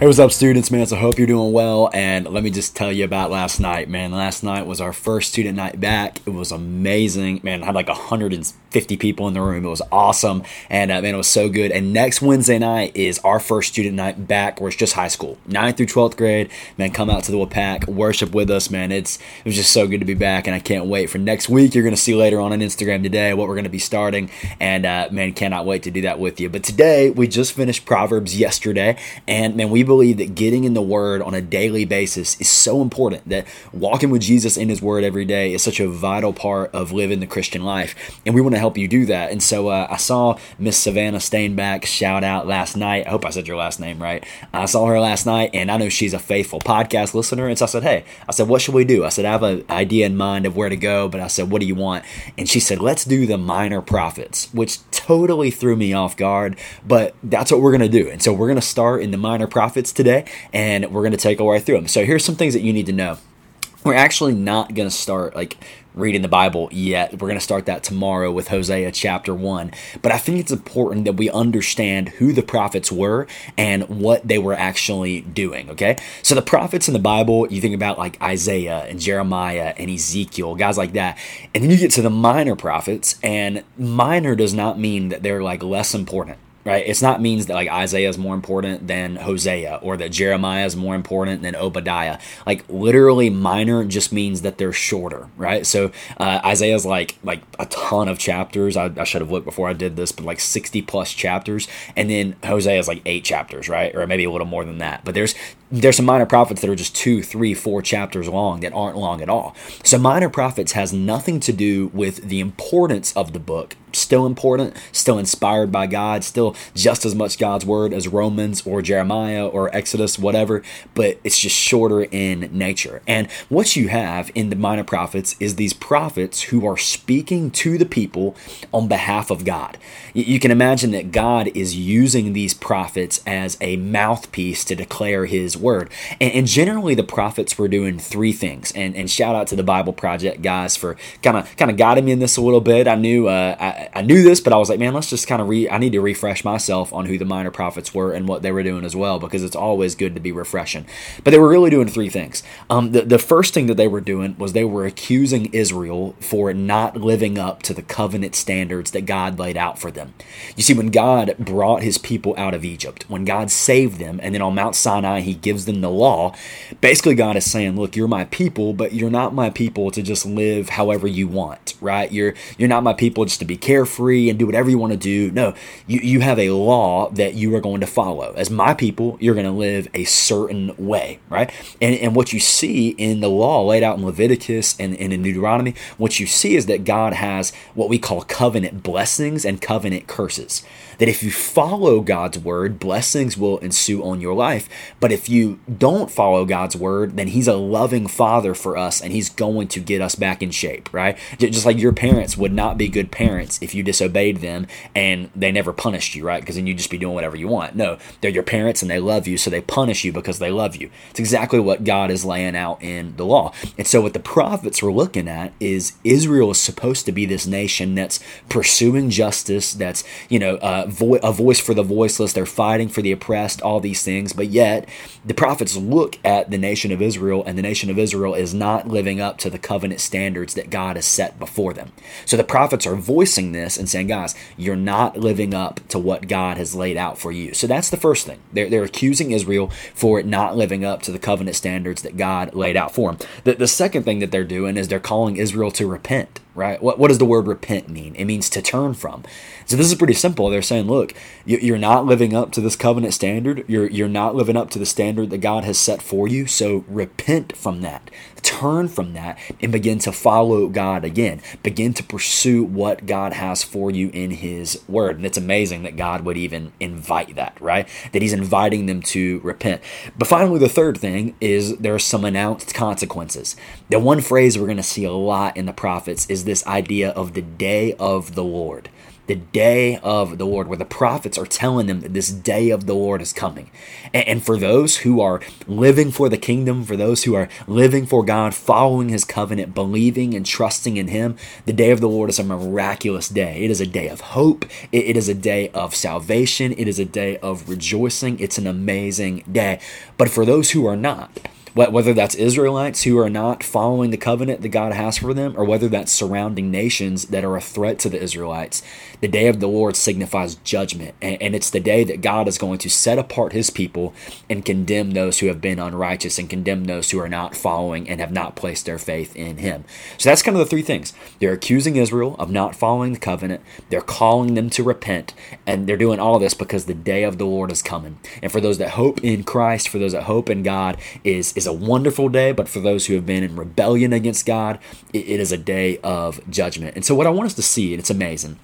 Hey, what's up, students, man? So, I hope you're doing well. And let me just tell you about last night, man. Last night was our first student night back. It was amazing, man. I had like 150 people in the room. It was awesome. And, uh, man, it was so good. And next Wednesday night is our first student night back where it's just high school, 9th through 12th grade. Man, come out to the WPAC, worship with us, man. It's It was just so good to be back. And I can't wait for next week. You're going to see later on on Instagram today what we're going to be starting. And, uh, man, cannot wait to do that with you. But today, we just finished Proverbs yesterday. And, man, we believe that getting in the Word on a daily basis is so important. That walking with Jesus in His Word every day is such a vital part of living the Christian life, and we want to help you do that. And so uh, I saw Miss Savannah Stainback shout out last night. I hope I said your last name right. I saw her last night, and I know she's a faithful podcast listener. And so I said, "Hey, I said, what should we do?" I said, "I have an idea in mind of where to go," but I said, "What do you want?" And she said, "Let's do the minor prophets," which totally threw me off guard. But that's what we're gonna do, and so we're gonna start in the minor prophets today and we're going to take our way through them. So here's some things that you need to know. We're actually not going to start like reading the Bible yet. We're going to start that tomorrow with Hosea chapter 1. But I think it's important that we understand who the prophets were and what they were actually doing, okay? So the prophets in the Bible, you think about like Isaiah and Jeremiah and Ezekiel, guys like that. And then you get to the minor prophets, and minor does not mean that they're like less important right? It's not means that like Isaiah is more important than Hosea or that Jeremiah is more important than Obadiah. Like literally minor just means that they're shorter, right? So uh, Isaiah's like like a ton of chapters. I, I should have looked before I did this, but like 60 plus chapters. And then Hosea is like eight chapters, right? Or maybe a little more than that. But there's there's some minor prophets that are just two, three, four chapters long that aren't long at all. So minor prophets has nothing to do with the importance of the book still important, still inspired by God, still just as much God's word as Romans or Jeremiah or Exodus, whatever, but it's just shorter in nature. And what you have in the minor prophets is these prophets who are speaking to the people on behalf of God. You can imagine that God is using these prophets as a mouthpiece to declare his word. And, generally the prophets were doing three things. And, and shout out to the Bible Project guys for kind of kind of guiding me in this a little bit. I knew uh, I, I, knew this, but I was like, man, let's just kind of re. I need to refresh myself on who the minor prophets were and what they were doing as well, because it's always good to be refreshing. But they were really doing three things. Um, the the first thing that they were doing was they were accusing Israel for not living up to the covenant standards that God laid out for them. You see, when God brought His people out of Egypt, when God saved them, and then on Mount Sinai He gives them the law, basically God is saying, look, you're my people, but you're not my people to just live however you want, right? You're you're not my people just to be carefree and do whatever you want to do. No, you, you have a law that you are going to follow. As my people, you're going to live a certain way, right? And, and what you see in the law laid out in Leviticus and, and in Deuteronomy, what you see is that God has what we call covenant blessings and covenant curses that if you follow God's word, blessings will ensue on your life. But if you don't follow God's word, then He's a loving Father for us and He's going to get us back in shape, right? Just like your parents would not be good parents if you disobeyed them and they never punished you, right? Because then you'd just be doing whatever you want. No, they're your parents and they love you, so they punish you because they love you. It's exactly what God is laying out in the law. And so, what the prophets were looking at is Israel is supposed to be this nation that's pursuing justice, that's, you know, uh, vo- a voice for the voiceless. They're fighting for the oppressed, all these things. But yet, the prophets look at the nation of Israel, and the nation of Israel is not living up to the covenant standards that God has set before them. So the prophets are voicing this and saying, guys, you're not living up to what God has laid out for you. So that's the first thing. They're, they're accusing Israel for not living up to the covenant standards that God laid out for them. The, the second thing that they're doing is they're calling Israel to repent right? What, what does the word repent mean? It means to turn from. So this is pretty simple. They're saying, look, you're not living up to this covenant standard. You're, you're not living up to the standard that God has set for you. So repent from that turn from that and begin to follow God again. Begin to pursue what God has for you in His Word. And it's amazing that God would even invite that, right? That He's inviting them to repent. But finally, the third thing is there are some announced consequences. The one phrase we're going to see a lot in the prophets is this idea of the day of the Lord the day of the Lord, where the prophets are telling them that this day of the Lord is coming. And, for those who are living for the kingdom, for those who are living for God, following his covenant, believing and trusting in him, the day of the Lord is a miraculous day. It is a day of hope. it is a day of salvation. It is a day of rejoicing. It's an amazing day. But for those who are not, whether that's Israelites who are not following the covenant that God has for them, or whether that's surrounding nations that are a threat to the Israelites, the day of the Lord signifies judgment. And it's the day that God is going to set apart his people and condemn those who have been unrighteous and condemn those who are not following and have not placed their faith in him. So that's kind of the three things. They're accusing Israel of not following the covenant, they're calling them to repent, and they're doing all this because the day of the Lord is coming. And for those that hope in Christ, for those that hope in God, is is a wonderful day, but for those who have been in rebellion against God, it, is a day of judgment. And so, what I want us to see, and it's amazing,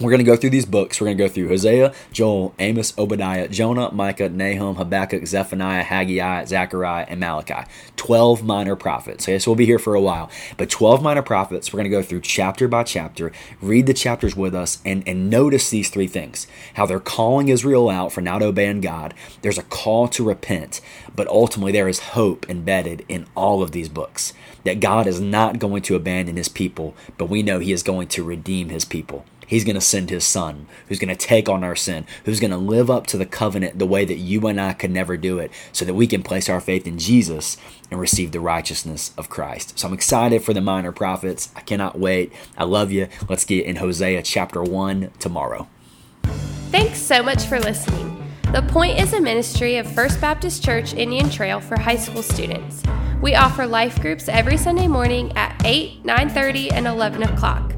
we're going to go through these books. We're going to go through Hosea, Joel, Amos, Obadiah, Jonah, Micah, Nahum, Habakkuk, Zephaniah, Haggai, Zechariah, and Malachi. 12 minor prophets. Okay, so we'll be here for a while. But 12 minor prophets, we're going to go through chapter by chapter, read the chapters with us, and, and notice these three things how they're calling Israel out for not obeying God. There's a call to repent, but ultimately there is hope embedded in all of these books that God is not going to abandon his people, but we know he is going to redeem his people. He's going to send his son who's going to take on our sin, who's going to live up to the covenant the way that you and I could never do it, so that we can place our faith in Jesus and receive the righteousness of Christ. So I'm excited for the minor prophets. I cannot wait. I love you. Let's get in Hosea chapter 1 tomorrow. Thanks so much for listening. The Point is a ministry of First Baptist Church Indian Trail for high school students. We offer life groups every Sunday morning at 8, 9:30, and 11 o'clock